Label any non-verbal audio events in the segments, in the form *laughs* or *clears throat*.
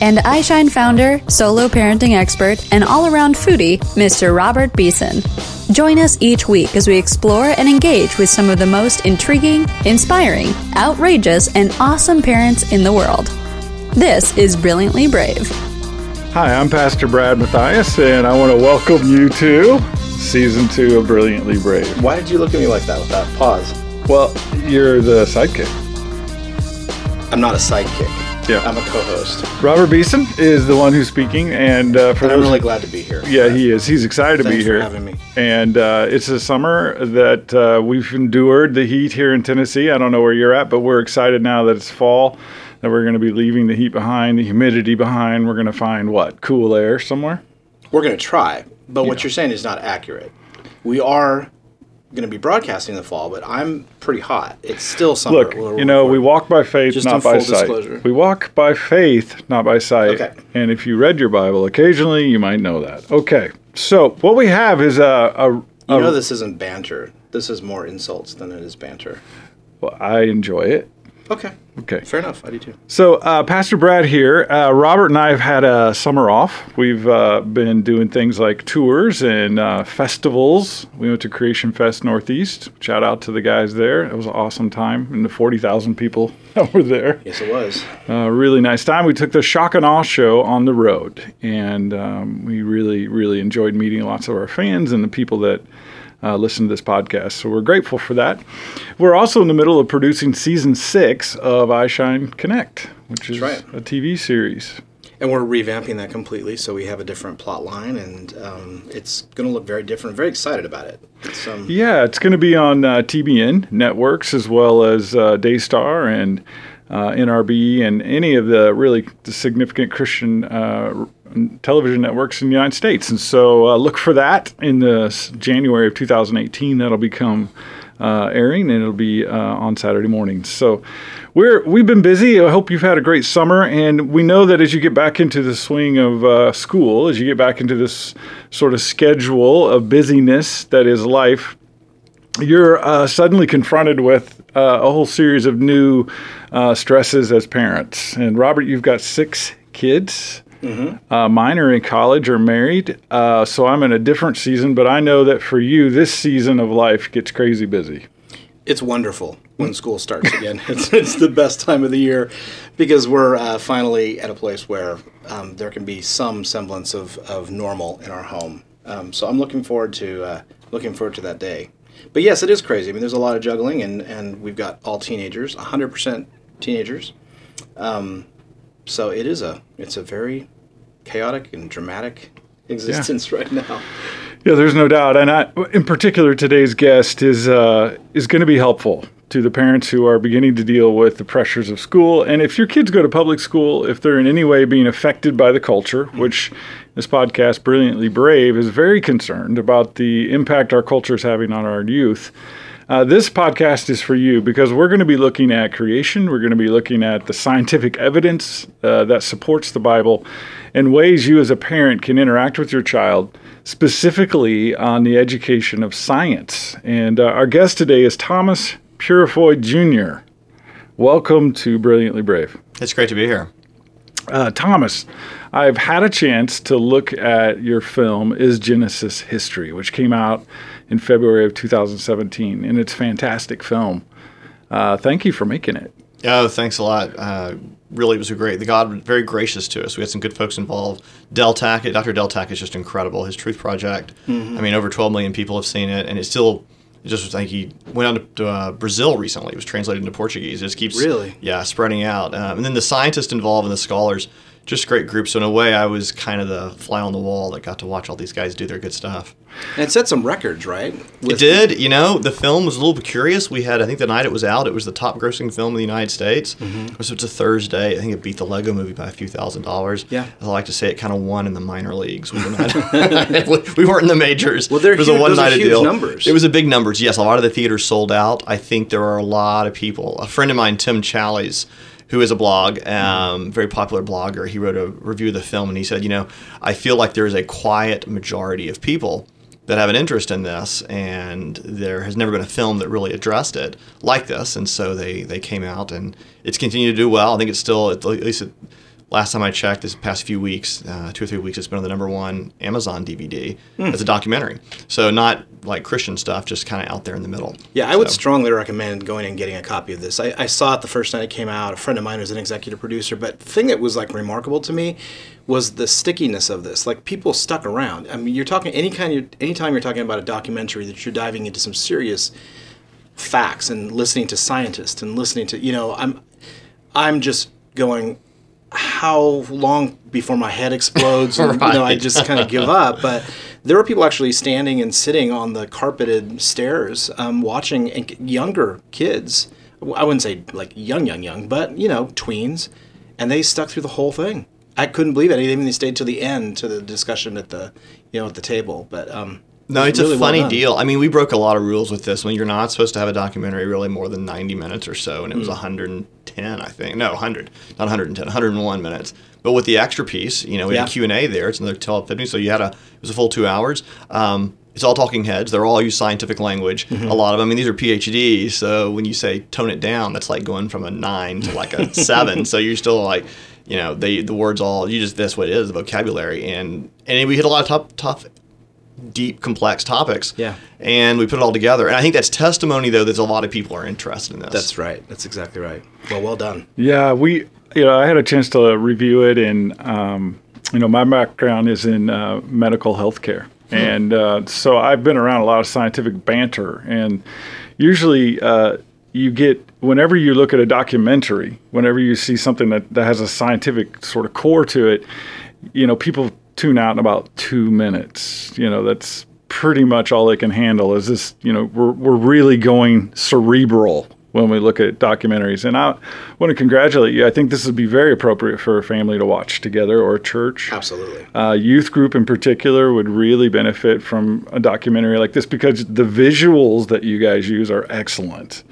and iShine founder, solo parenting expert, and all around foodie, Mr. Robert Beeson. Join us each week as we explore and engage with some of the most intriguing, inspiring, outrageous, and awesome parents in the world. This is Brilliantly Brave. Hi, I'm Pastor Brad Matthias, and I want to welcome you to season two of Brilliantly Brave. Why did you look at me like that with that pause? Well, you're the sidekick. I'm not a sidekick. Yeah. I'm a co-host. Robert Beeson is the one who's speaking, and uh, for And I'm those, really glad to be here. yeah, he is. He's excited to be Thanks for here. having me. And uh, it's a summer that uh, we've endured the heat here in Tennessee. I don't know where you're at, but we're excited now that it's fall. That we're going to be leaving the heat behind, the humidity behind. We're going to find what cool air somewhere. We're going to try, but what you're saying is not accurate. We are going to be broadcasting in the fall, but I'm pretty hot. It's still summer. Look, We're- you know, we walk by faith, Just not by sight. disclosure. We walk by faith, not by sight. Okay. And if you read your Bible occasionally, you might know that. Okay. So what we have is a. a, You know, this isn't banter. This is more insults than it is banter. well, I enjoy it. Okay. Okay. Fair enough. I do too. So, uh, Pastor Brad here. Uh, Robert and I have had a summer off. We've uh, been doing things like tours and uh, festivals. We went to Creation Fest Northeast. Shout out to the guys there. It was an awesome time, and the 40,000 people *laughs* that were there. Yes, it was. Uh, really nice time. We took the Shock and Awe show on the road, and um, we really, really enjoyed meeting lots of our fans and the people that uh, listen to this podcast. So we're grateful for that. We're also in the middle of producing season six of iShine Connect, which is right. a TV series. And we're revamping that completely, so we have a different plot line, and um, it's going to look very different. Very excited about it. It's, um, Yeah, it's going to be on uh, TBN networks as well as uh, Daystar and uh, NRB and any of the really significant Christian uh, television networks in the United States. And so uh, look for that in the January of 2018. That'll become uh, airing and it'll be uh, on Saturday mornings. So we're we've been busy. I hope you've had a great summer, and we know that as you get back into the swing of uh, school, as you get back into this sort of schedule of busyness that is life, you're uh, suddenly confronted with uh, a whole series of new uh, stresses as parents. And Robert, you've got six kids. Uh, mine are in college or married, uh, so I'm in a different season. But I know that for you, this season of life gets crazy busy. it's wonderful when school starts again. *laughs* it's, it's the best time of the year because we're uh, finally at a place where um, there can be some semblance of, of normal in our home. Um, so I'm looking forward to uh, looking forward to that day. But yes, it is crazy. I mean, there's a lot of juggling, and, and we've got all teenagers, 100% teenagers. Um, so it is a it's a very chaotic and dramatic existence *laughs* right now. Yeah, there's no doubt, and I, in particular, today's guest is uh, is going to be helpful to the parents who are beginning to deal with the pressures of school. And if your kids go to public school, if they're in any way being affected by the culture, which this podcast, Brilliantly Brave, is very concerned about the impact our culture is having on our youth. Uh, this podcast is for you because we're going to be looking at creation. We're going to be looking at the scientific evidence uh, that supports the Bible and ways you as a parent can interact with your child, specifically on the education of science. And uh, our guest today is Thomas Purifoy Jr. Welcome to Brilliantly Brave. It's great to be here. Uh, Thomas, I've had a chance to look at your film, Is Genesis History, which came out in February of 2017, and it's a fantastic film. Uh, thank you for making it. Oh, thanks a lot. Uh, really, it was a great. The God was very gracious to us. We had some good folks involved. Del Tackett, Dr. Del Tackett is just incredible. His Truth Project. I mean, over 12 million people have seen it, and it's still. It just was like he went out to uh, Brazil recently. It was translated into Portuguese. It just keeps Really? yeah spreading out. Um, and then the scientists involved and the scholars just great group. So in a way, I was kind of the fly on the wall that got to watch all these guys do their good stuff. And it set some records, right? It did. You know, the film was a little bit curious. We had, I think, the night it was out, it was the top grossing film in the United States. Mm-hmm. It was, it a Thursday. I think it beat the Lego Movie by a few thousand dollars. Yeah. As I like to say, it kind of won in the minor leagues. We, were not, *laughs* we weren't in the majors. Well, they're was huge- a one-nighted huge deal. numbers. It was a big numbers. Yes, a lot of the theaters sold out. I think there are a lot of people. A friend of mine, Tim Challies, who has a blog, um, very popular blogger, he wrote a review of the film and he said, you know, I feel like there is a quiet majority of people that have an interest in this, and there has never been a film that really addressed it like this, and so they they came out, and it's continued to do well. I think it's still at least. It, Last time I checked, this past few weeks, uh, two or three weeks, it's been on the number one Amazon DVD Hmm. as a documentary. So not like Christian stuff, just kind of out there in the middle. Yeah, I would strongly recommend going and getting a copy of this. I, I saw it the first night it came out. A friend of mine was an executive producer, but the thing that was like remarkable to me was the stickiness of this. Like people stuck around. I mean, you're talking any kind of anytime you're talking about a documentary that you're diving into some serious facts and listening to scientists and listening to you know I'm I'm just going how long before my head explodes and you know I just kind of give up but there were people actually standing and sitting on the carpeted stairs um, watching and younger kids I wouldn't say like young young young but you know tweens and they stuck through the whole thing. I couldn't believe it. They even stayed to the end to the discussion at the you know at the table but um No, it's really a funny done. deal. I mean, we broke a lot of rules with this. When you're not supposed to have a documentary really more than 90 minutes or so, and it was Hmm. 110, I think. No, 100, not 110, 101 minutes. But with the extra piece, you know, we had Yeah. Q and A there. It's another 12, 15. So you had a it was a full two hours. Um, it's all talking heads. They're all use scientific language. Mm-hmm. A lot of them. I mean, these are PhDs. So when you say tone it down, that's like going from a nine to like a *laughs* seven. So you're still like, you know, they the words all you just that's what it is the vocabulary and and we hit a lot of tough tough deep, complex topics. Yeah. And we put it all together. And I think that's testimony, though, that a lot of people are interested in this. that's right that's exactly right well well done Yeah, we, you know, I had a chance to review it, and um, you know, my background is in uh, medical healthcare, and uh, so I've been around a lot of scientific banter, and usually uh, you get whenever you look at a documentary, whenever you see something that, that has a scientific sort of core to it, you know, people tune out in about two minutes. You know, that's pretty much all they can handle. Is this, you know, we're we're really going cerebral when we look at documentaries. And I want to congratulate you. I think this would be very appropriate for a family to watch together or a church. absolutely Uh, youth group in particular would really benefit from a documentary like this because the visuals that you guys use are excellent.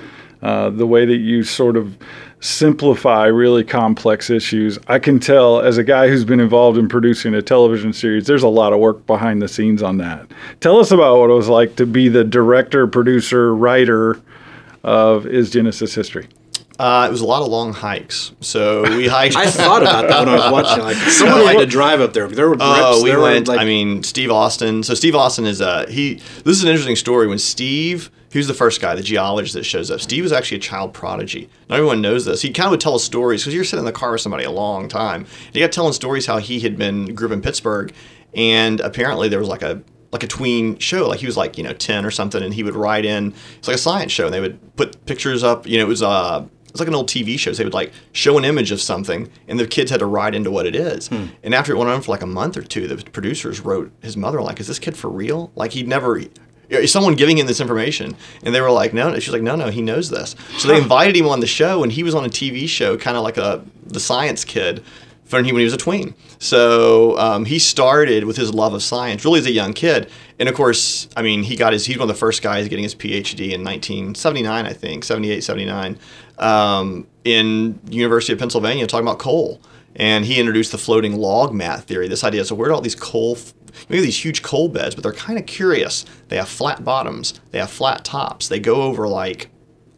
Uh, the way that you sort of simplify really complex issues. I can tell as a guy who's been involved in producing a television series, there's a lot of work behind the scenes on that. Tell us about what it was like to be the director, producer, writer of Is Genesis History? Uh, it was a lot of long hikes. So we *laughs* hiked. I thought about that when I was *laughs* watching. Like someone had to drive up there. There were grips. Oh, we there went. Were, like, I mean, Steve Austin. So Steve Austin is uh he. This is an interesting story. When Steve, who's the first guy, the geologist that shows up. Steve was actually a child prodigy. Not everyone knows this. He kind of would tell us stories because you're sitting in the car with somebody a long time. And he got telling stories how he had been grew up in Pittsburgh, and apparently there was like a like a tween show. Like he was like you know ten or something, and he would write in. It's like a science show, and they would put pictures up. You know, it was uh it's like an old TV show. So they would like show an image of something, and the kids had to write into what it is. And after it went on for like a month or two, the producers wrote his mother like, "Is this kid for real? Like he'd never." Is someone giving him this information? And they were like, no, no. She's like, no, no, he knows this. So they invited him on the show, and he was on a TV show, kind of like a the science kid, when he when he was a tween. So um, he started with his love of science, really as a young kid. And of course, I mean, he got his, he's one of the first guys getting his PhD in 1979, I think, 78, 79, um, in University of Pennsylvania, talking about coal. And he introduced the floating log mat theory. This idea, so where do all these coal, maybe these huge coal beds, but they're kind of curious. They have flat bottoms, they have flat tops, they go over like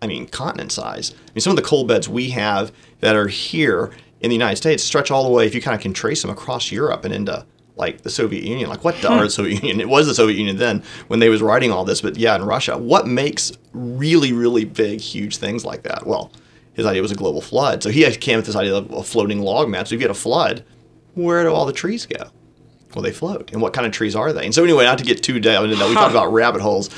I mean, continent size. I mean, some of the coal beds we have that are here in the United States stretch all the way, if you kind of can trace them across Europe and into like the Soviet Union. Like what the hmm. the Soviet Union? It was the Soviet Union then when they was writing all this, but yeah, in Russia. What makes really, really big, huge things like that? Well, his idea was a global flood. So he actually came with this idea of a floating log mat. So if you get a flood, where do all the trees go? Well, they float. And what kind of trees are they? And so anyway, not to get too down into that, we talked *laughs* about rabbit holes.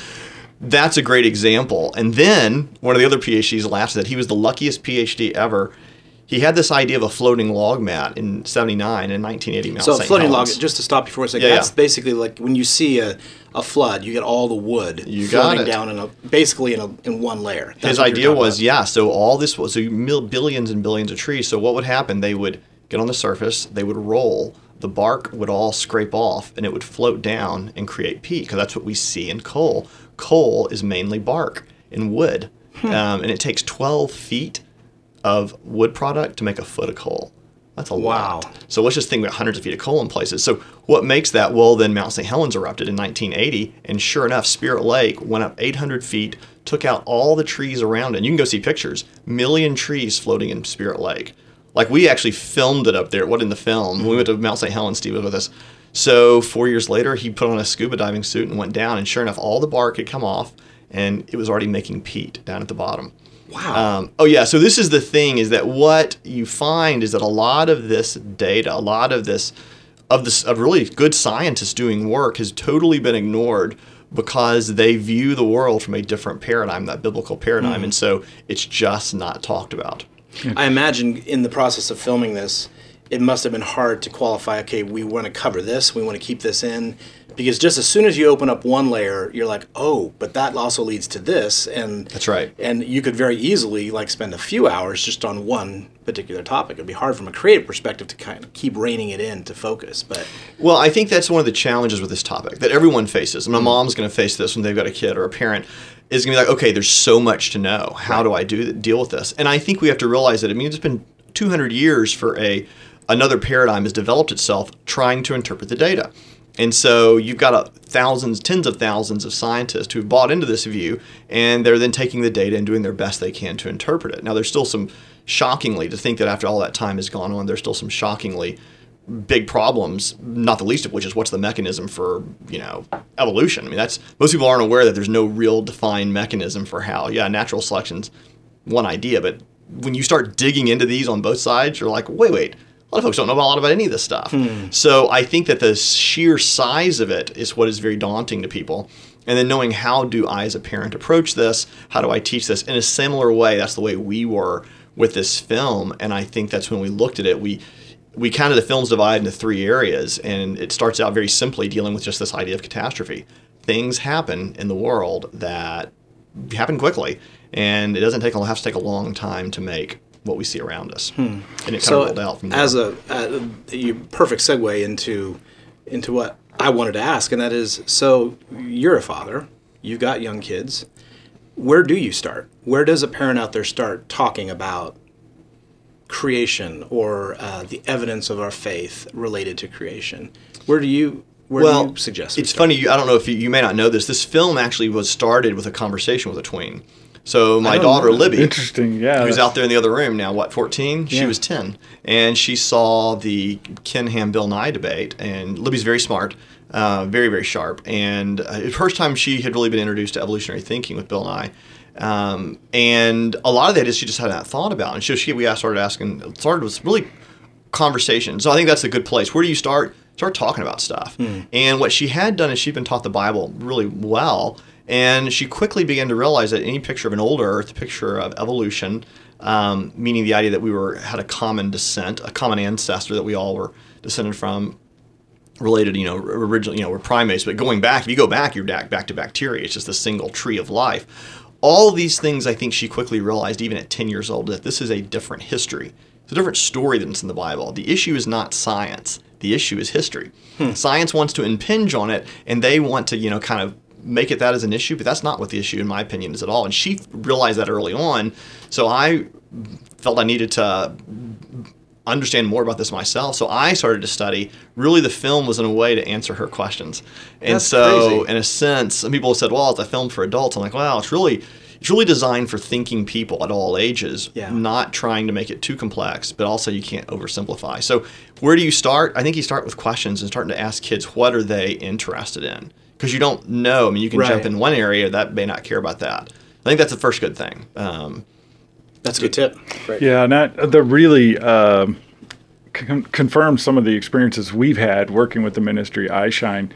That's a great example. And then one of the other PhDs laughed that he was the luckiest PhD ever. He had this idea of a floating log mat in 79 and 1980 Mount So St. floating log, just to stop you for a second, Yeah, that's yeah. basically like when you see a, a flood, you get all the wood You floating down in a basically in a in one layer. That's His idea was, about. yeah, so all this was so billions and billions of trees. So what would happen? They would get on the surface, they would roll, the bark would all scrape off, and it would float down and create peat because that's what we see in coal. Coal is mainly bark and wood, Hmm. um, and it takes 12 feet of wood product to make a foot of coal. That's a Wow. lot. So let's just think about hundreds of feet of coal in places. So what makes that? Well, then Mount St. Helens erupted in 1980, and sure enough, Spirit Lake went up 800 feet, took out all the trees around it. And you can go see pictures. Million trees floating in Spirit Lake. Like we actually filmed it up there. What in the film? When we went to Mount St. Helens, Steve was with us. So four years later, he put on a scuba diving suit and went down. And sure enough, all the bark had come off, and it was already making peat down at the bottom. Wow. Um, oh yeah. So this is the thing: is that what you find is that a lot of this data, a lot of this, of this, of really good scientists doing work, has totally been ignored because they view the world from a different paradigm, that biblical paradigm, Hmm. and so it's just not talked about. I imagine in the process of filming this, it must have been hard to qualify. Okay, we want to cover this. We want to keep this in because just as soon as you open up one layer, you're like, oh, but that also leads to this, and That's right. And you could very easily like spend a few hours just on one particular topic. It'd be hard from a creative perspective to kind of keep reining it in to focus. But Well, I think that's one of the challenges with this topic that everyone faces. And my mm-hmm. mom's going to face this when they've got a kid or a parent is going to be like, okay, there's so much to know. How do I do deal with this? And I think we have to realize that. I mean, it's been 200 years for a another paradigm has developed itself trying to interpret the data. And so you've got a, thousands, tens of thousands of scientists who've bought into this view, and they're then taking the data and doing their best they can to interpret it. Now, there's still some shockingly to think that after all that time has gone on, there's still some shockingly big problems, not the least of which is what's the mechanism for, you know, evolution. I mean, that's most people aren't aware that there's no real defined mechanism for how, yeah, natural selection's one idea, but when you start digging into these on both sides, you're like, wait, wait. A lot of folks don't know a lot about any of this stuff. Hmm. So I think that the sheer size of it is what is very daunting to people. And then knowing how do I as a parent approach this? How do I teach this in a similar way? That's the way we were with this film. And I think that's when we looked at it. We we kind of the film's divided into three areas, and it starts out very simply dealing with just this idea of catastrophe. Things happen in the world that happen quickly, and it doesn't take have to take a long time to make what we see around us. And it kind so of rolled out from there. as a, uh, you perfect segue into into what I wanted to ask, and that is, so you're a father, you've got young kids. Where do you start? Where does a parent out there start talking about creation or uh, the evidence of our faith related to creation? Where do you where well, do you suggest? we it's start? funny. You, I don't know if you, you may not know this. This film actually was started with a conversation with a tween. So my daughter know. Libby, Interesting. Yeah. who's out there in the other room now, what, 14? She was 10. And she saw the Ken Ham Bill Nye debate. And Libby's very smart, uh, very, very sharp. And uh, the first time she had really been introduced to evolutionary thinking with Bill Nye. Um, and a lot of that is she just had that thought about. And so she, we started asking, started with really conversation. So I think that's a good place. Where do you start? Start talking about stuff. And what she had done is she'd been taught the Bible really well, and she quickly began to realize that any picture of an old Earth, a picture of evolution, um, meaning the idea that we were had a common descent, a common ancestor that we all were descended from, related, you know, originally, you know, we're primates, but going back, if you go back, you're back, back to bacteria. It's just a single tree of life. All these things, I think she quickly realized, even at 10 years old, that this is a different history. It's a different story than it's in the Bible. The issue is not science. The issue is history. Science wants to impinge on it, and they want to, you know, kind of make it that as an issue, but that's not what the issue, in my opinion, is at all. And she realized that early on. So I felt I needed to understand more about this myself. So I started to study. Really, the film was in a way to answer her questions. And That's so, crazy. in a sense, some people have said, "Well, it's a film for adults." I'm like, "Wow, it's really." It's really designed for thinking people at all ages, Yeah. not trying to make it too complex, but also you can't oversimplify. So, where do you start? I think you start with questions and starting to ask kids what are they interested in? Because you don't know. I mean, you can jump in one area that may not care about that. I think that's the first good thing. Um, That's a good tip. Right. Yeah, and that that really um, con- confirms some of the experiences we've had working with the ministry iShine.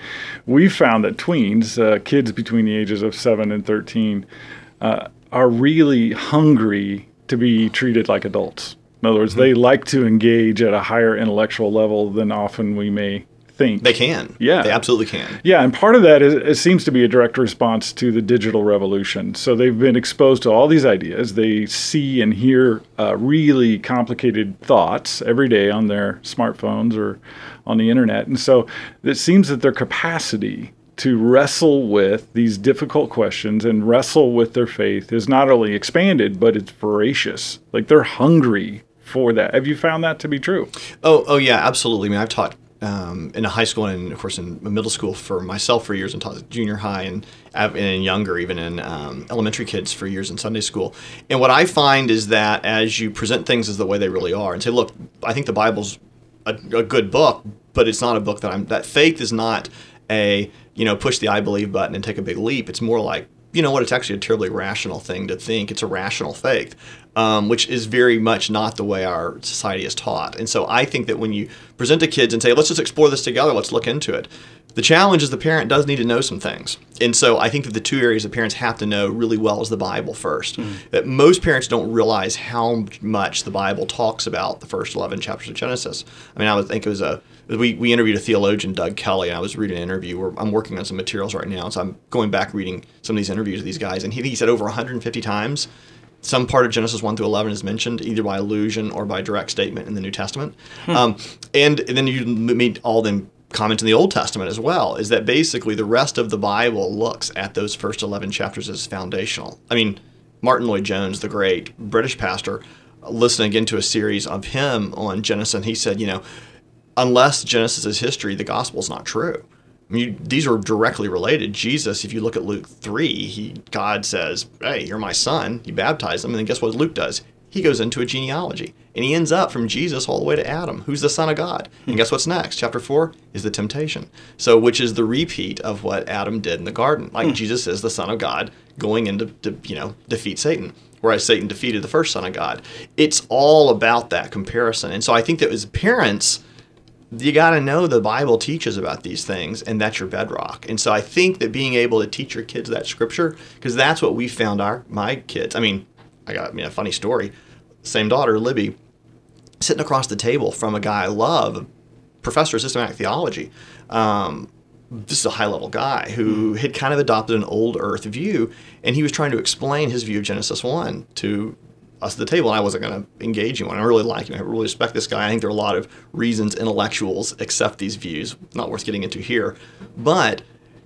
We've found that tweens, uh, kids between the ages of seven and thirteen, uh, are really hungry to be treated like adults. In other words, they like to engage at a higher intellectual level than often we may think. They can. Yeah. They absolutely can. Yeah, and part of that is it seems to be a direct response to the digital revolution. So they've been exposed to all these ideas. They see and hear uh, really complicated thoughts every day on their smartphones or on the internet, and so it seems that their capacity to wrestle with these difficult questions and wrestle with their faith is not only expanded, but it's voracious. Like they're hungry for that. Have you found that to be true? Oh, oh yeah, absolutely. I mean, I've taught um, in a high school and of course in middle school for myself for years and taught junior high and and younger even in um, elementary kids for years in Sunday school. And what I find is that as you present things as the way they really are and say, look, I think the Bible's a, a good book, but it's not a book that I'm that faith is not a you know push the I believe button and take a big leap. It's more like you know what? It's actually a terribly rational thing to think. It's a rational faith, um, which is very much not the way our society is taught. And so I think that when you present to kids and say, let's just explore this together, let's look into it, the challenge is the parent does need to know some things. And so I think that the two areas that parents have to know really well is the Bible first. Mm. That most parents don't realize how much the Bible talks about the first 11 chapters of Genesis. I mean, I would think it was a we, we interviewed a theologian, Doug Kelly, and I was reading an interview where I'm working on some materials right now. So I'm going back reading some of these interviews with these guys. And he, he said over 150 times, some part of Genesis 1 through 11 is mentioned either by allusion or by direct statement in the New Testament. Hmm. Um, and, and, then you meet all them comments in the Old Testament as well, is that basically the rest of the Bible looks at those first 11 chapters as foundational. I mean, Martyn Lloyd-Jones, the great British pastor, listening again to a series of him on Genesis, and he said, you know, unless Genesis is history, the gospel is not true. I mean, these are directly related. Jesus, if you look at Luke 3, he, God says, Hey, you're my son. He baptized him. And then guess what Luke does? He goes into a genealogy. And he ends up from Jesus all the way to Adam, who's the son of God. And guess what's next? Chapter 4 is the temptation. So, which is the repeat of what Adam did in the garden. Like hmm. Jesus is the son of God going in to, to, you know, defeat Satan whereas Satan defeated the first son of God. It's all about that comparison. And so I think that as parents, you got to know the Bible teaches about these things, and that's your bedrock. And so I think that being able to teach your kids that scripture, because that's what we found our my kids. I mean, I got I mean, a funny story. Same daughter, Libby, sitting across the table from a guy I love, a professor of systematic theology. Um, this is a high level guy who had kind of adopted an old earth view, and he was trying to explain his view of Genesis 1 to us at the table, and I wasn't going to engage him. I really like him. I really respect this guy. I think there are a lot of reasons intellectuals accept these views. Not worth getting into here, but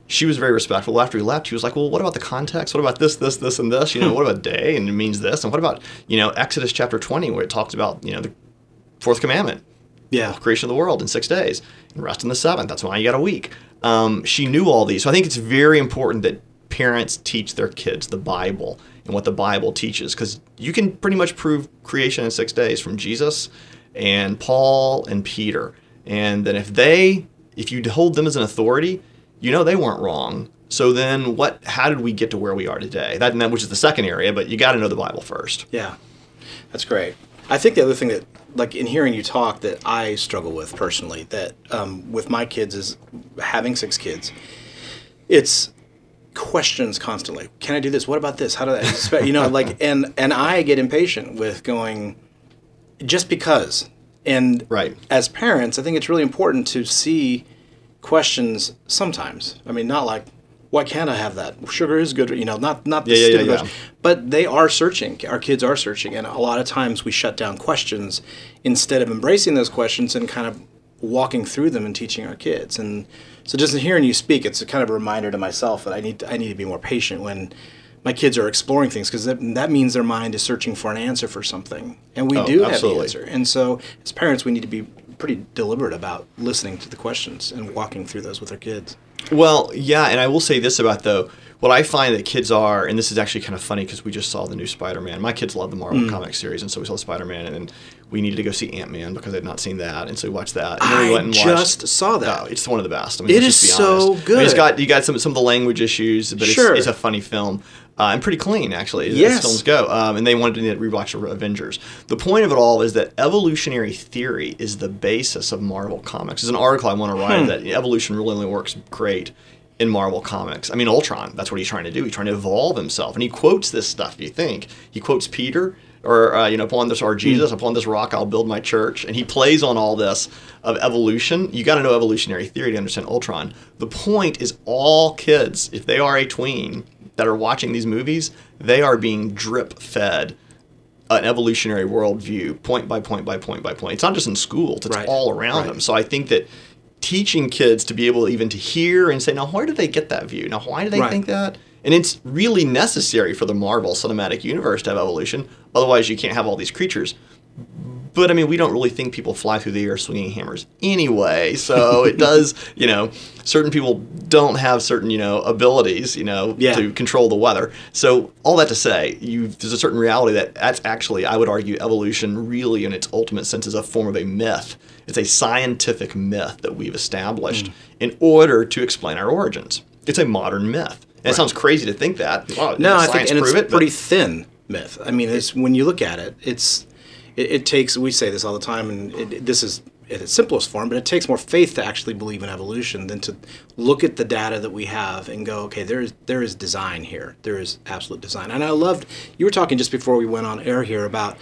she was very respectful. After he left, she was like, "Well, what about the context? What about this, this, this, and this? You know, what about day and it means this? And what about you know Exodus chapter twenty, where it talks about you know the fourth commandment, yeah, creation of the world in six days, and rest in the seventh. That's why you got a week." Um, she knew all these, so I think it's very important that parents teach their kids the Bible and what the Bible teaches because you can pretty much prove creation in six days from Jesus and Paul and Peter. And then if they, if you hold them as an authority, you know they weren't wrong. So then what, how did we get to where we are today? That, which is the second area, but you got to know the Bible first. Yeah, that's great. I think the other thing that, like in hearing you talk, that I struggle with personally, that um, with my kids is having six kids. It's questions constantly. Can I do this? What about this? How do I expect? You know, like, *laughs* and and I get impatient with going, just because. And right. as parents, I think it's really important to see questions sometimes. I mean, not like, why can't I have that? Sugar is good, you know, not not the yeah, yeah, yeah, yeah. but they are searching. Our kids are searching, and a lot of times we shut down questions instead of embracing those questions and kind of walking through them and teaching our kids. And so just hearing you speak, it's a kind of a reminder to myself that I need to, I need to be more patient when my kids are exploring things because that, that means their mind is searching for an answer for something, and we oh, do absolutely. have the answer. And so as parents, we need to be pretty deliberate about listening to the questions and walking through those with our kids. Well, yeah, and I will say this about though what I find that kids are, and this is actually kind of funny because we just saw the new Spider-Man. My kids love the Marvel mm. comic series, and so we saw Spider-Man, and we needed to go see Ant-Man because I'd not seen that, and so we watched that. And then I we went and watched. We just watched, saw that. Oh, it's one of the best. I mean, it is so good. I mean, it's got you got some some of the language issues, but sure. it's, it's a funny film. Uh, and pretty clean actually yes. as films go. Um, and they wanted to rewatch Avengers. The point of it all is that evolutionary theory is the basis of Marvel comics. There's an article I want to write hmm. that evolution really only works great in Marvel Comics. I mean, Ultron, that's what he's trying to do. He's trying to evolve himself. And he quotes this stuff, do you think. He quotes Peter or uh, you know, upon this, or Jesus, upon this rock, I'll build my church. And he plays on all this of evolution. You got to know evolutionary theory to understand Ultron. The point is, all kids, if they are a tween that are watching these movies, they are being drip fed an evolutionary worldview, point by point by point by point. It's not just in schools; it's Right. all around Right. them. So I think that teaching kids to be able even to hear and say, now where did they get that view? Now why do they Right. think that? And it's really necessary for the Marvel Cinematic Universe to have evolution. Otherwise, you can't have all these creatures. But I mean, we don't really think people fly through the air swinging hammers anyway. So *laughs* it does, you know, certain people don't have certain, you know, abilities, you know, Yeah. to control the weather. So all that to say, you there's a certain reality that that's actually, I would argue, evolution really, in its ultimate sense, is a form of a myth. It's a scientific myth that we've established Hmm. in order to explain our origins. It's a modern myth. And it sounds crazy to think that. Wow, No, I think, and it's it, pretty thin myth. I mean, it's when you look at it, it's it, it takes. We say this all the time, and it, this is in its simplest form, but it takes more faith to actually believe in evolution than to look at the data that we have and go, okay, there is there is design here. There is absolute design. And I loved you were talking just before we went on air here about.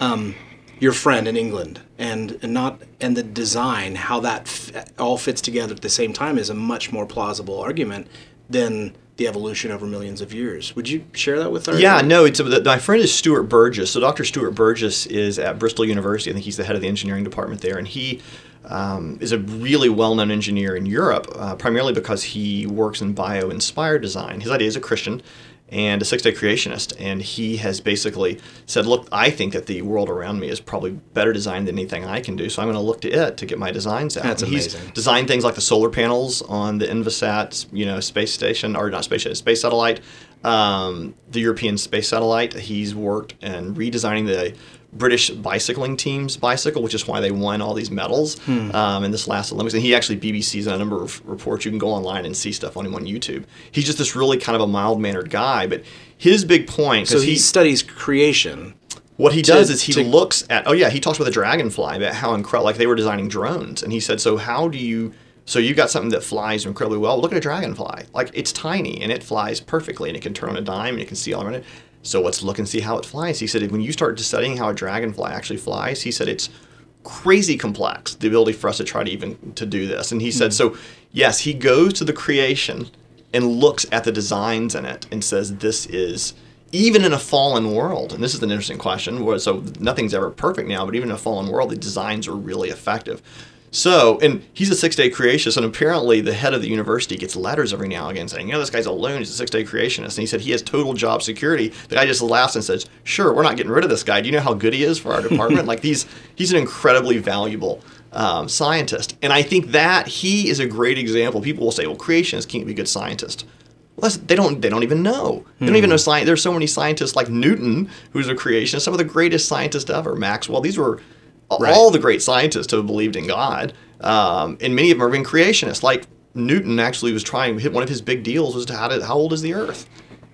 Um, your friend in England and, and not and the design how that f- all fits together at the same time is a much more plausible argument than the evolution over millions of years. Would you share that with our Yeah, no, it's a, my friend is Stuart Burgess. So Dr. Stuart Burgess is at Bristol University. I think he's the head of the engineering department there, and he um, is a really well-known engineer in Europe, uh, primarily because he works in bio-inspired design. His idea is a Christian and a six-day creationist, and he has basically said, "Look, I think that the world around me is probably better designed than anything I can do, so I'm going to look to it to get my designs out." That's And he's amazing. designed things like the solar panels on the Envisat, you know, space station or not space station, space satellite, um, the European space satellite. He's worked in redesigning the British bicycling team's bicycle, which is why they won all these medals Hmm. um, in this last Olympics. And he actually BBC's on a number of reports. You can go online and see stuff on him on YouTube. He's just this really kind of a mild mannered guy, but his big point So because he, studies creation. what he to- does is he to- looks at oh yeah he talks about the dragonfly about how incredible like they were designing drones and he said so how do you so you got something that flies incredibly well look at a dragonfly like it's tiny and it flies perfectly and it can turn on a dime and it can see all around it so let's look and see how it flies. He said when you start studying how a dragonfly actually flies he said it's crazy complex the ability for us to try to even to do this. And he said hmm. so yes he goes to the creation and looks at the designs in it and says this is even in a fallen world. And this is an interesting question. So nothing's ever perfect now but even in a fallen world the designs are really effective so and he's a six day creationist and apparently the head of the university gets letters every now and again saying you know this guy's a loon he's a six day creationist and he said he has total job security the guy just laughs and says sure we're not getting rid of this guy do you know how good he is for our department *laughs* like these he's an incredibly valuable um, scientist and i think that he is a great example people will say well creationists can't be good scientists well, they don't. They don't even know. They don't even know science. There's so many scientists like Newton, who's a creationist. Some of the greatest scientists ever. Maxwell. These were Right. all the great scientists who have believed in God, um, and many of them have been creationists. Like Newton actually was trying. Hit one of his big deals was to how, to, how old is the Earth?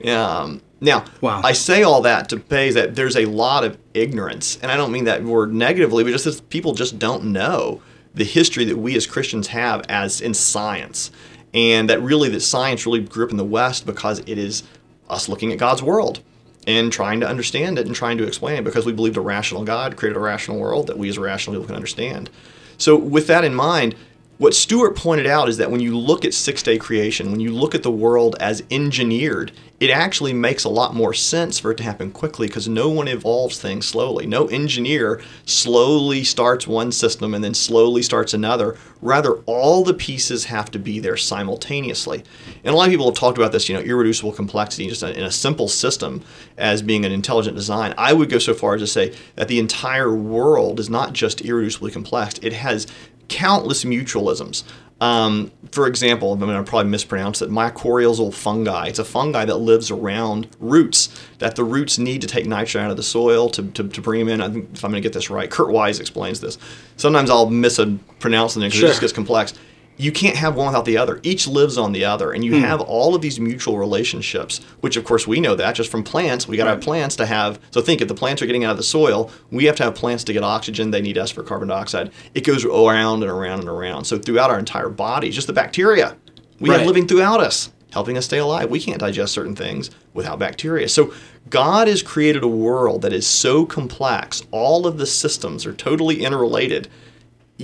Um, now, Wow. I say all that to say that there's a lot of ignorance, and I don't mean that word negatively, but just that people just don't know the history that we as Christians have as in science, and that really that science really grew up in the West because it is us looking at God's world and trying to understand it and trying to explain it because we believed a rational God created a rational world that we as rational people can understand. So, with that in mind, what Stuart pointed out is that when you look at six day creation, when you look at the world as engineered, it actually makes a lot more sense for it to happen quickly because no one evolves things slowly. No engineer slowly starts one system and then slowly starts another. Rather, all the pieces have to be there simultaneously. And a lot of people have talked about this, you know, irreducible complexity just in a simple system as being an intelligent design. I would go so far as to say that the entire world is not just irreducibly complex, it has countless mutualisms. Um, for example, I'm going to probably mispronounce it, mycorrhizal fungi. It's a fungi that lives around roots, that the roots need to take nitrogen out of the soil to, to, to bring them in. I think if I'm going to get this right, Kurt Wise explains this. Sometimes I'll mispronounce it because it just gets complex. You can't have one without the other. Each lives on the other, and you hmm. have all of these mutual relationships, which of course we know that just from plants. We got to have plants to have. So think if the plants are getting out of the soil, we have to have plants to get oxygen. They need us for carbon dioxide. It goes around and around and around. So throughout our entire body, just the bacteria, we have living throughout us. helping us stay alive. We can't digest certain things without bacteria. So God has created a world that is so complex. All of the systems are totally interrelated.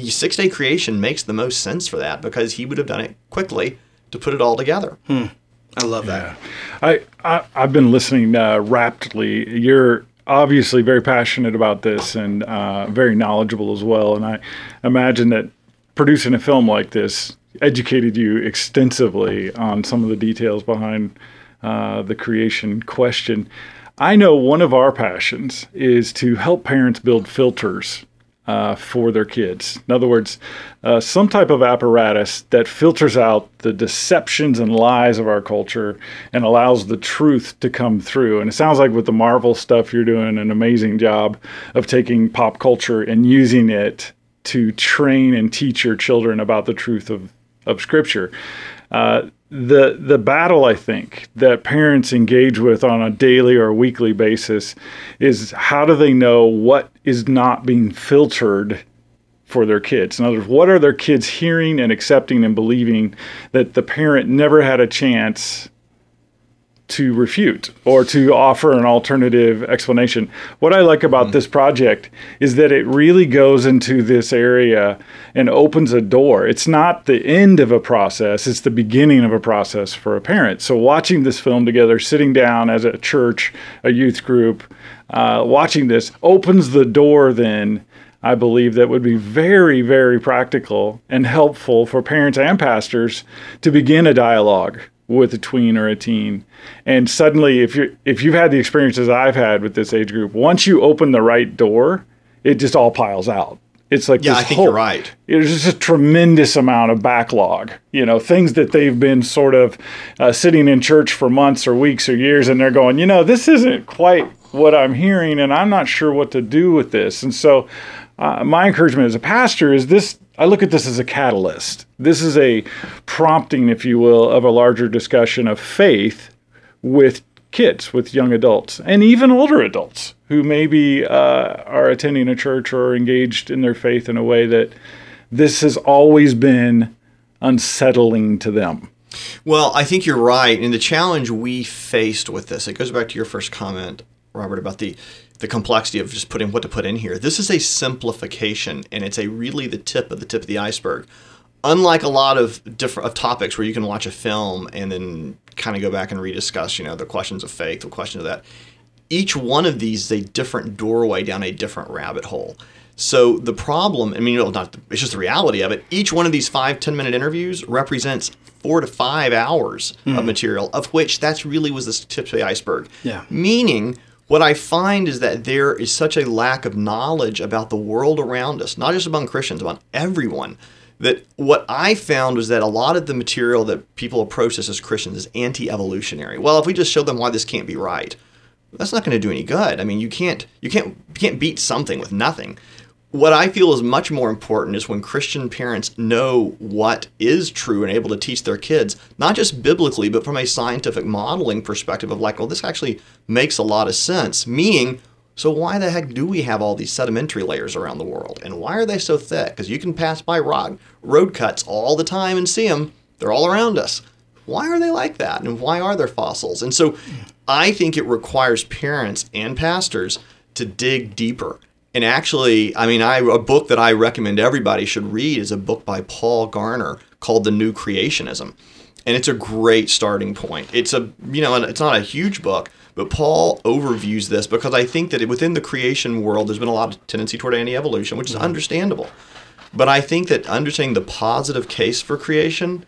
Six day creation makes the most sense for that because he would have done it quickly to put it all together. Hmm. I love that. I, I have been listening uh, raptly. You're obviously very passionate about this and uh, very knowledgeable as well. And I imagine that producing a film like this educated you extensively on some of the details behind uh, the creation question. I know one of our passions is to help parents build filters uh, for their kids. In other words, uh, some type of apparatus that filters out the deceptions and lies of our culture and allows the truth to come through. And it sounds like with the Marvel stuff, you're doing an amazing job of taking pop culture and using it to train and teach your children about the truth of, of Scripture. Uh, the the battle I think that parents engage with on a daily or weekly basis is how do they know what is not being filtered for their kids. In other words, what are their kids hearing and accepting and believing that the parent never had a chance to refute or to offer an alternative explanation. What I like about mm. this project is that it really goes into this area and opens a door. It's not the end of a process, it's the beginning of a process for a parent. So, watching this film together, sitting down as a church, a youth group, uh, watching this opens the door then. I believe that would be very, very practical and helpful for parents and pastors to begin a dialogue with a tween or a teen. And suddenly if you if you've had the experiences i've had with this age group once you open the right door it just all piles out. It's like yeah i think whole, you're right. there's just a tremendous amount of backlog you know things that they've been sort of uh, sitting in church for months or weeks or years and they're going you know this isn't quite what i'm hearing and i'm not sure what to do with this. And so uh, my encouragement as a pastor is this I look at this as a catalyst. This is a prompting, if you will, of a larger discussion of faith with kids, with young adults, and even older adults who maybe uh, are attending a church or engaged in their faith in a way that this has always been unsettling to them. Well, I think you're right. And the challenge we faced with this, it goes back to your first comment, Robert, about the the complexity of just putting what to put in here. This is a simplification, and it's a really the tip of the tip of the iceberg. Unlike a lot of different of topics where you can watch a film and then kind of go back and rediscuss, you know, the questions of faith, the questions of that. Each one of these is a different doorway down a different rabbit hole. So the problem, I mean, you know, not it's just the reality of it. Each one of these five, 10 minute interviews represents four to five hours mm. of hmm. material, of which that's really was the tip of the iceberg. Yeah. Meaning what I find is that there is such a lack of knowledge about the world around us, not just among Christians, about everyone, that what I found was that a lot of the material that people approach this as Christians is anti evolutionary. Well, if we just show them why this can't be right, that's not going to do any good. I mean, you can't you can't you can't beat something with nothing what I feel is much more important is when Christian parents know what is true and able to teach their kids, not just biblically, but from a scientific modeling perspective of like, well, this actually makes a lot of sense. Meaning, so why the heck do we have all these sedimentary layers around the world? And why are they so thick? Because you can pass by rock, road cuts all the time and see them. They're all around us. Why are they like that? And why are there fossils? And so I think it requires parents and pastors to dig deeper and actually, I mean, I a book that I recommend everybody should read is a book by Paul Garner called The New Creationism. And it's a great starting point. It's a, you know, it's not a huge book, but Paul overviews this because I think that within the creation world, there's been a lot of tendency toward anti-evolution, which is mm-hmm. understandable. But I think that understanding the positive case for creation,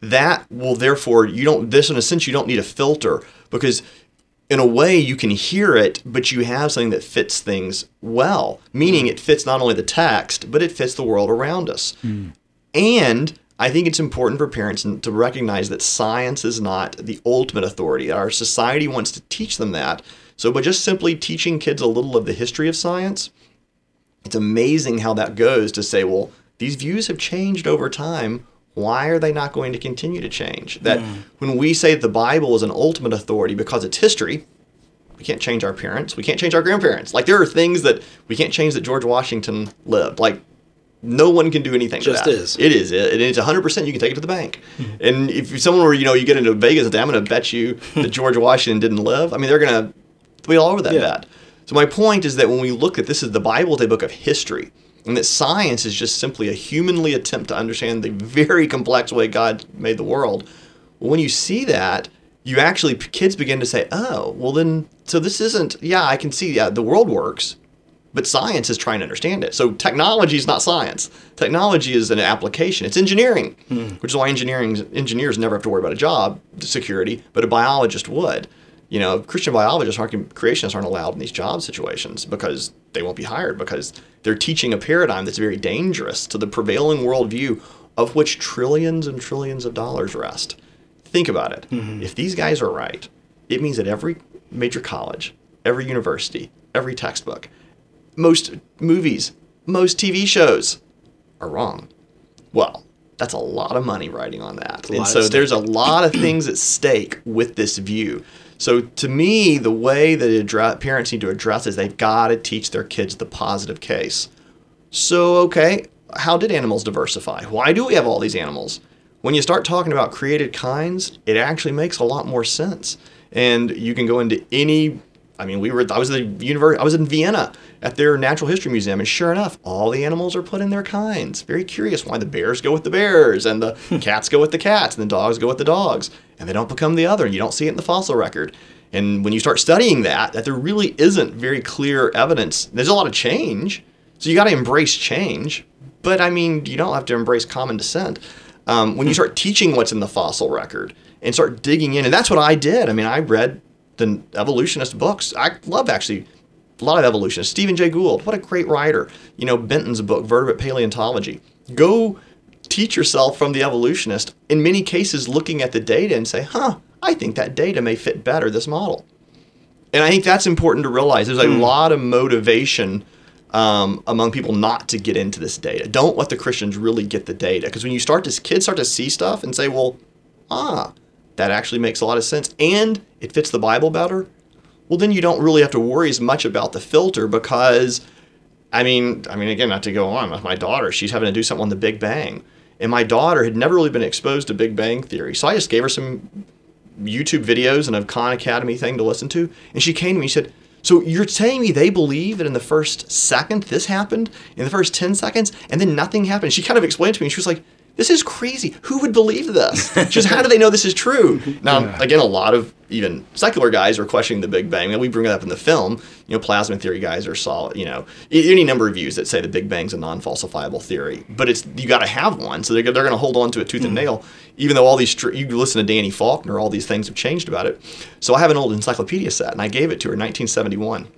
that will therefore you don't this in a sense you don't need a filter because in a way you can hear it, but you have something that fits things well, meaning it fits not only the text, but it fits the world around us. Mm. And I think it's important for parents to recognize that science is not the ultimate authority. Our society wants to teach them that. So, by just simply teaching kids a little of the history of science, it's amazing how that goes to say, well, these views have changed over time why are they not going to continue to change? That mm. when we say the Bible is an ultimate authority because it's history, we can't change our parents, we can't change our grandparents. Like there are things that we can't change that George Washington lived. Like No one can do anything. Just is. It is. It, it's 100. percent You can take it to the bank. And if someone were, you know, you get into Vegas and say, I'm going to bet you *laughs* that George Washington didn't live. I mean, they're going to be all over that Yeah. bet. So my point is that when we look at this, is the Bible is a book of history, and that science is just simply a humanly attempt to understand the very complex way God made the world. When you see that, you actually kids begin to say, "Oh, well then, so this isn't. Yeah, I can see. Yeah, the world works, but science is trying to understand it. So technology is not science. Technology is an application. It's engineering, hmm. which is why engineering engineers never have to worry about a job security, but a biologist would. You know, Christian biologists aren't creationists aren't allowed in these job situations because they won't be hired because they're teaching a paradigm that's very dangerous to the prevailing worldview of which trillions and trillions of dollars rest. Think about it. If these guys are right, it means that every major college, every university, every textbook, most movies, most TV shows are wrong. Well, that's a lot of money riding on that. And so there's a lot of *clears throat* things at stake with this view. So to me, the way that address, parents need to address is they've got to teach their kids the positive case. So, okay, how did animals diversify? Why do we have all these animals? When you start talking about created kinds, it actually makes a lot more sense. And you can go into any I mean, we were I was at the university I was in Vienna at their natural history museum and sure enough, all the animals are put in their kinds. Very curious why the bears go with the bears and the cats go with the cats and the dogs go with the dogs and they don't become the other and you don't see it in the fossil record. And when you start studying that, that there really isn't very clear evidence. There's a lot of change. So you got to embrace change, but I mean, you don't have to embrace common descent. Um, when you start teaching what's in the fossil record and start digging in, and that's what I did. I mean, I read the evolutionist books. I love actually a lot of evolutionists. Stephen Jay Gould, what a great writer. You know, Benton's book, Vertebrate Paleontology. Go teach yourself from the evolutionist, in many cases, looking at the data and say, huh, I think that data may fit better this model. And I think that's important to realize. There's a lot of motivation um, among people not to get into this data. Don't let the Christians really get the data. Because when you start to, kids start to see stuff and say, well, ah, that actually makes a lot of sense and it fits the Bible better, well, then you don't really have to worry as much about the filter because, I mean, I mean, again, not to go on with my daughter, she's having to do something on the Big Bang. And my daughter had never really been exposed to Big Bang Theory. So I just gave her some YouTube videos and a Khan Academy thing to listen to. And she came to me and said, So you're telling me they believe that in the first second this happened, in the first 10 seconds, and then nothing happened? She kind of explained to me, and she was like, this is crazy. Who would believe this? Just how do they know this is true? *laughs* Now, again, a lot of even secular guys are questioning the Big Bang. And we bring it up in the film. You know, plasma theory guys are solid. You know, any number of views that say the Big Bang's a non-falsifiable theory. But it's you got to have one, so they're, they're going to hold on to it tooth and mm. nail. Even though all these you listen to Danny Faulkner, all these things have changed about it. So I have an old encyclopedia set, and I gave it to her in 1971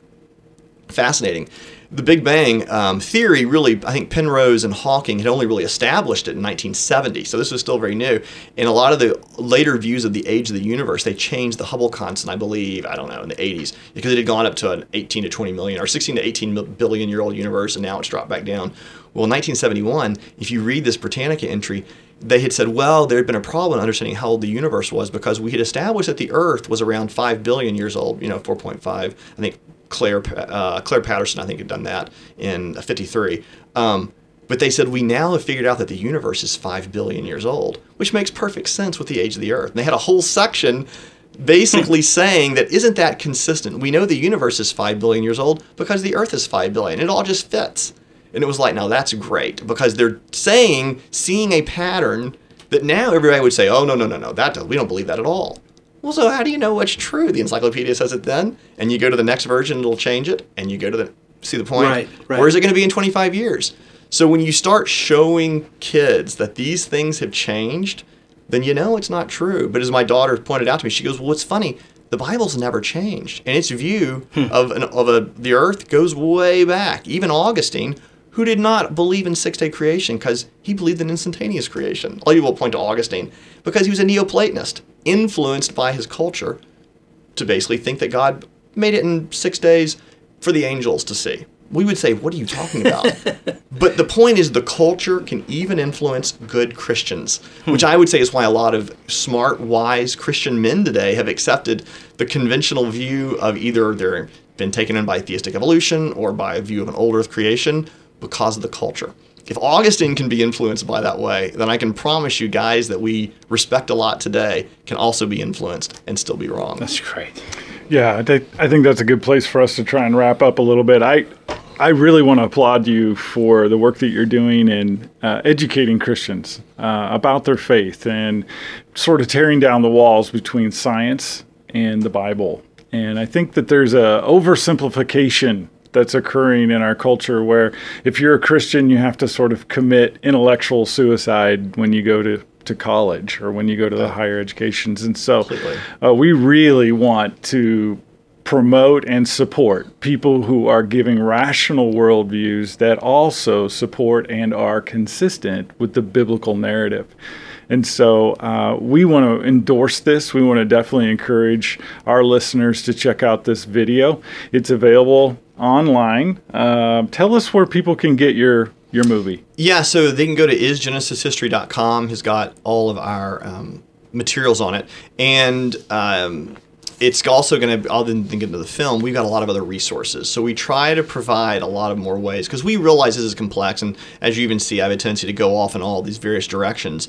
fascinating. The Big Bang um, theory really, I think Penrose and Hawking had only really established it in 1970, so this was still very new. And a lot of the later views of the age of the universe, they changed the Hubble constant, I believe, I don't know, in the 80s, because it had gone up to an 18 to 20 million or 16 to 18 billion year old universe, and now it's dropped back down. Well, in 1971, if you read this Britannica entry, they had said, well, there had been a problem understanding how old the universe was because we had established that the Earth was around 5 billion years old, you know, 4.5. I think Clair, uh, Clair Patterson, I think, had done that in 53. Um, but they said, we now have figured out that the universe is 5 billion years old, which makes perfect sense with the age of the Earth. And they had a whole section basically *laughs* saying that isn't that consistent? We know the universe is 5 billion years old because the Earth is 5 billion. It all just fits. And it was like, now that's great because they're saying, seeing a pattern that now everybody would say, oh, no, no, no, no, that does, we don't believe that at all. Well, so how do you know what's true? The encyclopedia says it then, and you go to the next version, it'll change it, and you go to the see the point. Right, right. Where is it going to be in 25 years? So when you start showing kids that these things have changed, then you know it's not true. But as my daughter pointed out to me, she goes, "Well, it's funny. The Bible's never changed, and its view hmm. of an, of a the earth goes way back. Even Augustine." Who did not believe in six day creation because he believed in instantaneous creation. A lot of people point to Augustine because he was a Neoplatonist, influenced by his culture to basically think that God made it in six days for the angels to see. We would say, What are you talking about? *laughs* but the point is, the culture can even influence good Christians, hmm. which I would say is why a lot of smart, wise Christian men today have accepted the conventional view of either they're been taken in by theistic evolution or by a view of an old earth creation because of the culture. If Augustine can be influenced by that way, then I can promise you guys that we respect a lot today can also be influenced and still be wrong. That's great. Yeah, I think, I think that's a good place for us to try and wrap up a little bit. I I really want to applaud you for the work that you're doing in uh, educating Christians uh, about their faith and sort of tearing down the walls between science and the Bible. And I think that there's a oversimplification that's occurring in our culture where if you're a Christian, you have to sort of commit intellectual suicide when you go to to college or when you go to the higher educations. And so uh, we really want to promote and support people who are giving rational worldviews that also support and are consistent with the biblical narrative. And so uh, we want to endorse this. We want to definitely encourage our listeners to check out this video. It's available online. Uh, tell us where people can get your your movie. Yeah, so they can go to isgenesishistory.com. Has got all of our um, materials on it, and um, it's also going to, other than get into the film, we've got a lot of other resources. So we try to provide a lot of more ways because we realize this is complex, and as you even see, I have a tendency to go off in all these various directions.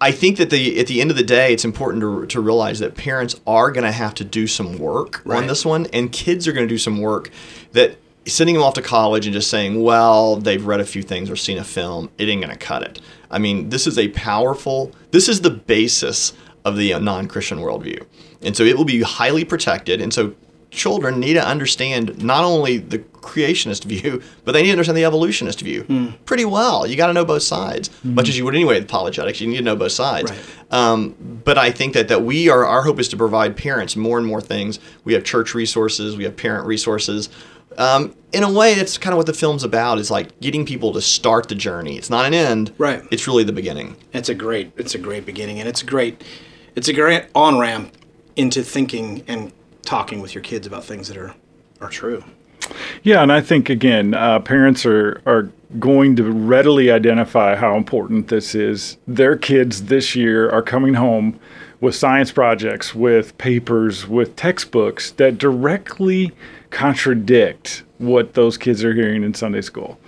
I think that the at the end of the day, it's important to, to realize that parents are going to have to do some work Right. on this one, and kids are going to do some work that sending them off to college and just saying, well, they've read a few things or seen a film, it ain't going to cut it. I mean, this is a powerful, this is the basis of the uh, non Christian worldview. And so it will be highly protected. And so children need to understand not only the creationist view, *laughs* but they need to understand the evolutionist view pretty well. You got to know both sides, much as you would anyway with apologetics. You need to know both sides. Right. Um, but I think that that we are our hope is to provide parents more and more things. We have church resources, we have parent resources. Um, in a way, that's kind of what the film's about. Is like getting people to start the journey. It's not an end. Right. It's really the beginning. It's a great it's a great beginning and it's a great it's a great on ramp into thinking and talking with your kids about things that are are true. Yeah, and I think again, uh, parents are are going to readily identify how important this is. Their kids this year are coming home with science projects, with papers, with textbooks that directly contradict what those kids are hearing in Sunday school.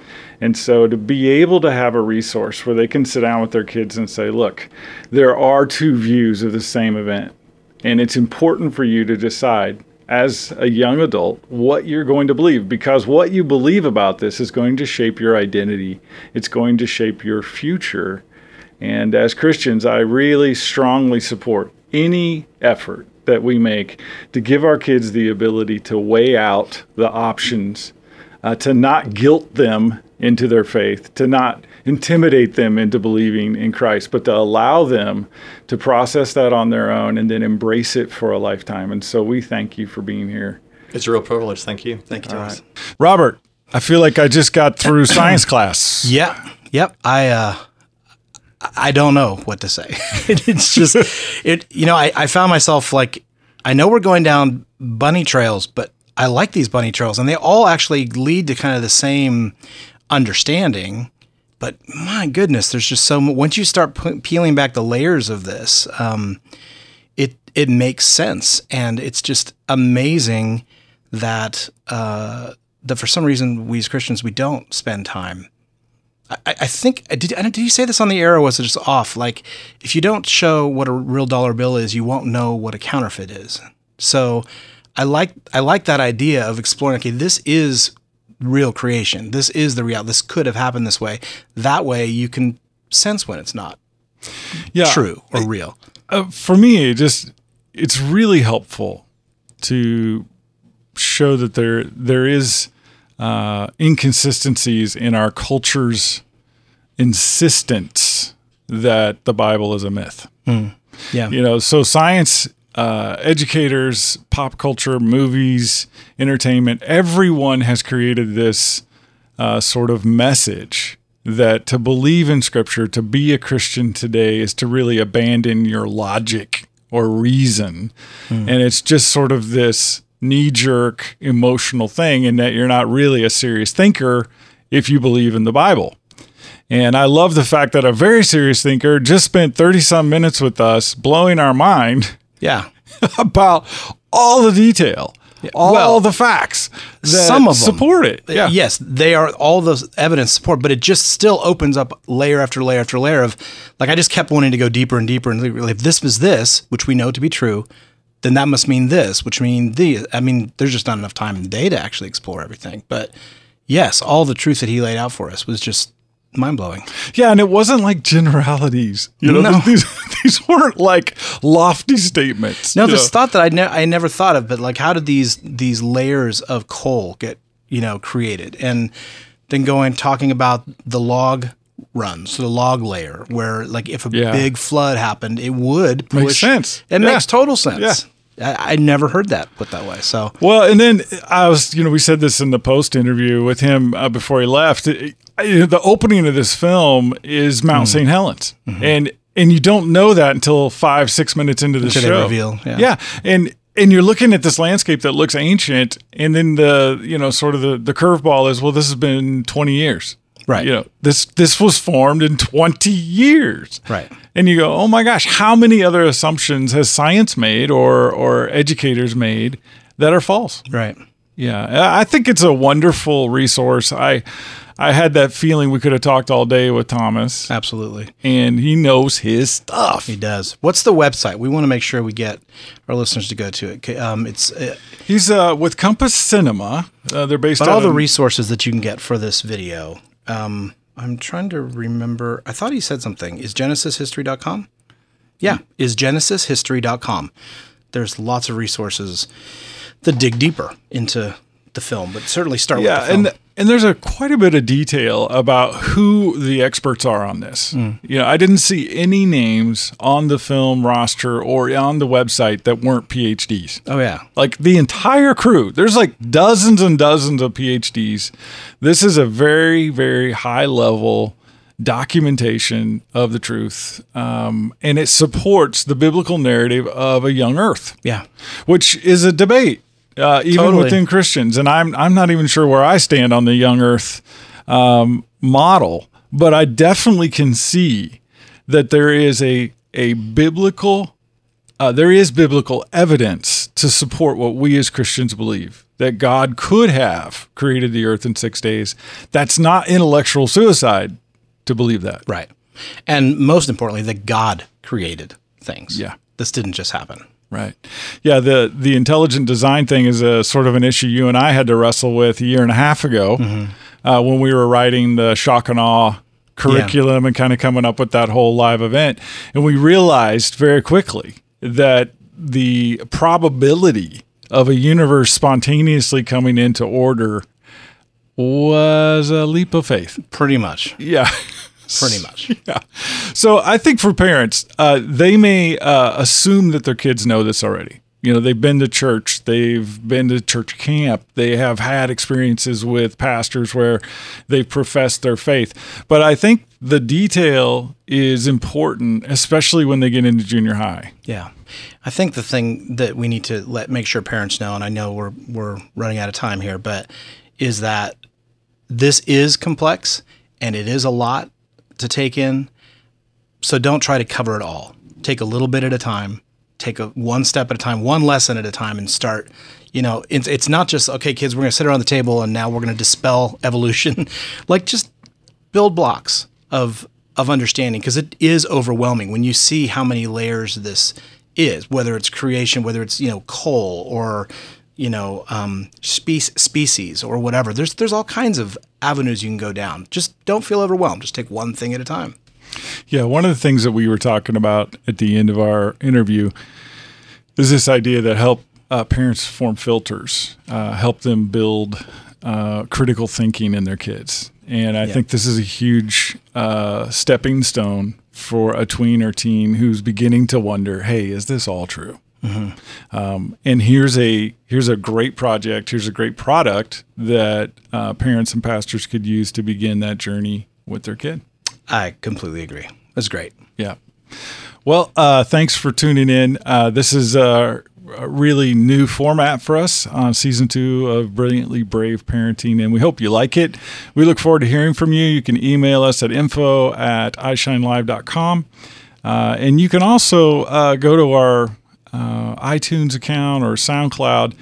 And so to be able to have a resource where they can sit down with their kids and say, look, there are two views of the same event. And it's important for you to decide as a young adult what you're going to believe because what you believe about this is going to shape your identity. It's going to shape your future. And as Christians, I really strongly support any effort that we make to give our kids the ability to weigh out the options, uh, to not guilt them into their faith, to not intimidate them into believing in Christ, but to allow them to process that on their own and then embrace it for a lifetime. And so we thank you for being here. It's a real privilege. Thank you. Thank you, Thomas. Robert, I feel like I just got through *coughs* science class. Yeah. Yep. I uh I don't know what to say. *laughs* it's just *laughs* it you know, I, I found myself like I know we're going down bunny trails, but I like these bunny trails and they all actually lead to kind of the same understanding. But my goodness, there's just so much. Once you start pe- peeling back the layers of this, um, it it makes sense, and it's just amazing that uh, that for some reason we as Christians we don't spend time I, I think did did you say this on the air or was it just off? Like, if you don't show what a real dollar bill is, you won't know what a counterfeit is. So, I like I like that idea of exploring. Okay, this is real creation. This is the real. This could have happened this way. That way, you can sense when it's not Yeah. true or real. uh, for me, it just it's really helpful to show that there there is uh, inconsistencies in our culture's insistence that the Bible is a myth. Yeah. You know, so science uh, educators, pop culture, movies, entertainment, everyone has created this uh, sort of message that to believe in Scripture, to be a Christian today, is to really abandon your logic or reason. And it's just sort of this knee jerk emotional thing, and that you're not really a serious thinker if you believe in the Bible. And I love the fact that a very serious thinker just spent 30 some minutes with us blowing our mind Yeah. *laughs* about all the detail all Well, the facts that some of them support it. Uh, yeah. Yes, they are all the evidence support, but it just still opens up layer after layer after layer of like I just kept wanting to go deeper and deeper and if this was this, which we know to be true, then that must mean this, which mean the I mean, there's just not enough time in the day to actually explore everything. But yes, all the truth that he laid out for us was just mind blowing. Yeah, and it wasn't like generalities. You know, No. these these *laughs* weren't like lofty statements. No, this know. thought that I, ne- I never thought of, but like, how did these these layers of coal get you know created, and then going talking about the log runs, so the log layer, where like if a Yeah. big flood happened, it would push. Makes sense. It Yeah. makes total sense. Yeah. I, I never heard that put that way. So Well, and then I was, you know, we said this in the post interview with him uh, before he left. It- I- the opening of this film is Mount Hmm. St. Helens, Mm-hmm. and and you don't know that until five, six minutes into the Until show. reveal, yeah. and and you're looking at this landscape that looks ancient, and then the you know sort of the the curveball is well, this has been 20 years, Right. You know, this this was formed in 20 years, Right. and you go, oh my gosh, how many other assumptions has science made or or educators made that are false? right, Yeah, I think it's a wonderful resource. I I had that feeling we could have talked all day with Thomas, absolutely, and he knows his stuff. he does. What's the website? We want to make sure we get our listeners to go to it. Um, it's uh, He's uh, with Compass Cinema. Uh, they're based But all the resources that you can get for this video, um, I'm trying to remember. I thought he said something. Is genesishistory.com? Yeah, is genesishistory.com. There's lots of resources to dig deeper into the film, but certainly start yeah, with the film. and and there's a quite a bit of detail about who the experts are on this. Hmm. You know, I didn't see any names on the film roster or on the website that weren't PhDs. oh yeah, like the entire crew there's like dozens and dozens of phds this is a very very high level documentation of the truth um, and it supports the biblical narrative of a young earth yeah, which is a debate uh, even Totally. within christians and i'm i'm not even sure where i stand on the young earth um, model but i definitely can see that there is a a biblical uh, there is biblical evidence to support what we as Christians believe that God could have created the earth in six days. That's not intellectual suicide to believe that. right. And most importantly, that God created things. Yeah. this didn't just happen. Right. Yeah. The the intelligent design thing is a sort of an issue you and I had to wrestle with a year and a half ago uh, when we were writing the shock and awe curriculum and kind of coming up with that whole live event, and we realized very quickly that the probability of a universe spontaneously coming into order was a leap of faith. Pretty much. Yeah. Pretty much. *laughs* Yeah. So I think for parents, uh, they may uh, assume that their kids know this already. You know, they've been to church, they've been to church camp, they have had experiences with pastors where they've professed their faith. But I think the detail is important, especially when they get into junior high. Yeah. I think the thing that we need to let make sure parents know, and I know we're we're running out of time here, but is that this is complex and it is a lot to take in. So don't try to cover it all. Take a little bit at a time. Take a one step at a time, one lesson at a time, and start. You know, it's it's not just okay, kids. We're gonna sit around the table and now we're gonna dispel *laughs* evolution. like just build blocks of of understanding because it is overwhelming when you see how many layers this is whether it's creation whether it's you know coal or you know um, spe- species or whatever. There's there's all kinds of avenues you can go down. Just don't feel overwhelmed. Just take one thing at a time. Yeah, one of the things that we were talking about at the end of our interview is this idea that help uh, parents form filters, uh, help them build uh, critical thinking in their kids. And I think this is a huge uh, stepping stone for a tween or teen who's beginning to wonder, "Hey, is this all true?" Um, and here's a here's a great project. Here's a great product that uh, parents and pastors could use to begin that journey with their kid. i completely agree that's great Yeah. Well, uh, thanks for tuning in. Uh, this is a, a really new format for us on season two of Brilliantly Brave Parenting, and we hope you like it. We look forward to hearing from you. You can email us at info at ishinelive.com. Uh, and you can also uh, go to our uh, iTunes account or SoundCloud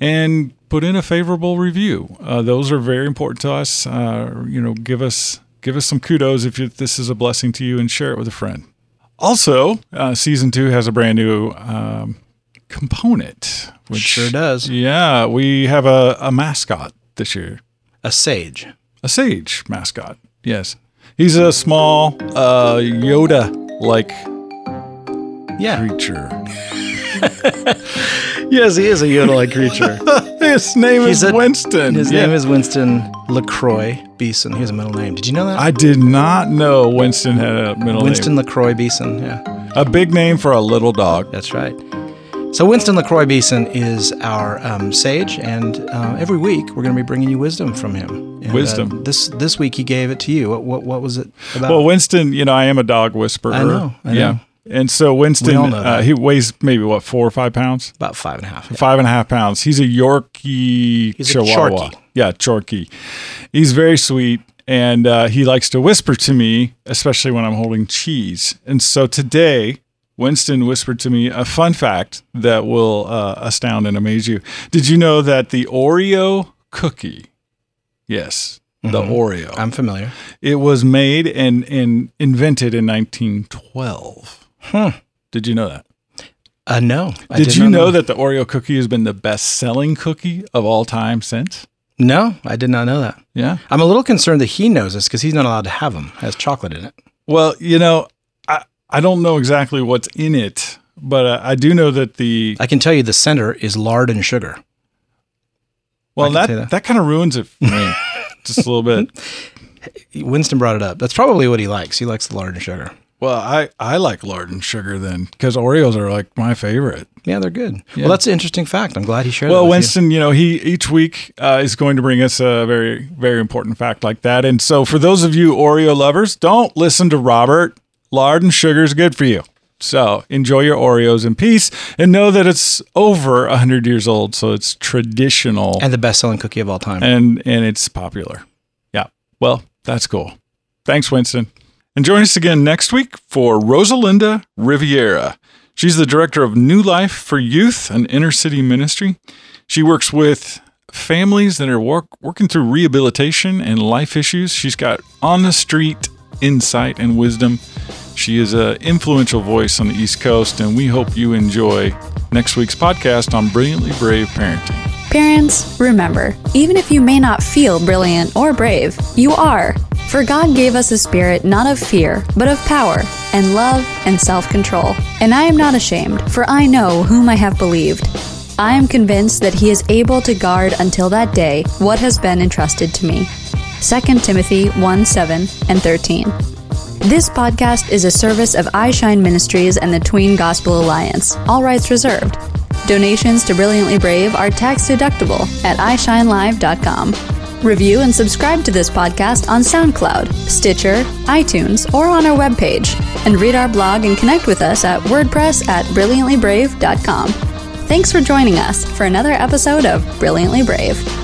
and put in a favorable review. Uh, those are very important to us. Uh, you know, give us give us some kudos if you, this is a blessing to you, and share it with a friend. Also, uh, season two has a brand new um, component. Which Sure does. Yeah, we have a, a mascot this year, A sage. a sage mascot. Yes, he's a small uh, Yoda-like Yeah. creature. *laughs* Yes, he is a Yoda-like creature. *laughs* His name He's is a- Winston. His name is Winston LaCroix Beeson. He has a middle name. Did you know that? I did not know Winston had a middle name. Winston name. LaCroix Beeson. Yeah, A big name for a little dog. that's right. So Winston LaCroix Beeson is our um, sage, and uh, every week we're going to be bringing you wisdom from him. And, uh, Wisdom. this this week he gave it to you. What what, what was it about? Well, Winston, you know, I am a dog whisperer. I know, I yeah. And so Winston, We all know uh, he weighs maybe what four or five pounds, about five and a half. yeah. five and a half pounds. He's a Yorkie He's a Chihuahua. Chorkie. Yeah, Chorky. He's very sweet, and uh, he likes to whisper to me, especially when I'm holding cheese. And so today, Winston whispered to me a fun fact that will uh, astound and amaze you. Did you know that the Oreo cookie? Yes, the Oreo. I'm familiar. It was made and, and invented in 1912. Did you know that? Uh, no. I Did, you not know that the Oreo cookie has been the best selling cookie of all time since? No, I did not know that. Yeah. I'm a little concerned that he knows this because he's not allowed to have them. It has chocolate in it. Well, you know, I, I don't know exactly what's in it, but uh, I do know that the I can tell you the center is lard and sugar. well that that. that. kind of ruins it for me just a little bit. *laughs* Winston brought it up. That's probably what he likes. He likes the lard and sugar. Well, I I like lard and sugar then because Oreos are like my favorite. Yeah, they're good. Yeah. Well, that's an interesting fact. I'm glad he shared. Well, Winston, you know, he each week uh, is going to bring us a very, very important fact like that. And so, for those of you Oreo lovers, don't listen to Robert. Lard and sugar is good for you. So enjoy your Oreos in peace, and know that it's over hundred years old, so it's traditional and the best-selling cookie of all time. and and it's popular. Yeah. Well, that's cool. Thanks, Winston. And join us again next week for Rosalinda Riviera. She's the director of New Life for Youth, an inner city ministry. She works with families that are work, working through rehabilitation and life issues. She's got on the street insight and wisdom. She is an influential voice on the East Coast, and we hope you enjoy next week's podcast on Brilliantly Brave Parenting. Parents, remember, even if you may not feel brilliant or brave, you are. For God gave us a spirit not of fear, but of power, and love, and self control. And I am not ashamed, for I know whom I have believed. I am convinced that He is able to guard until that day what has been entrusted to me. 2 Timothy 1 7 and 13. This podcast is a service of iShine Ministries and the Tween Gospel Alliance, all rights reserved. Donations to Brilliantly Brave are tax deductible at iShineLive.com. Review and subscribe to this podcast on SoundCloud, Stitcher, iTunes, or on our webpage. And read our blog and connect with us at WordPress at BrilliantlyBrave.com. Thanks for joining us for another episode of Brilliantly Brave.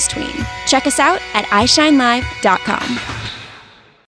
tween. Check us out at iShineLive.com.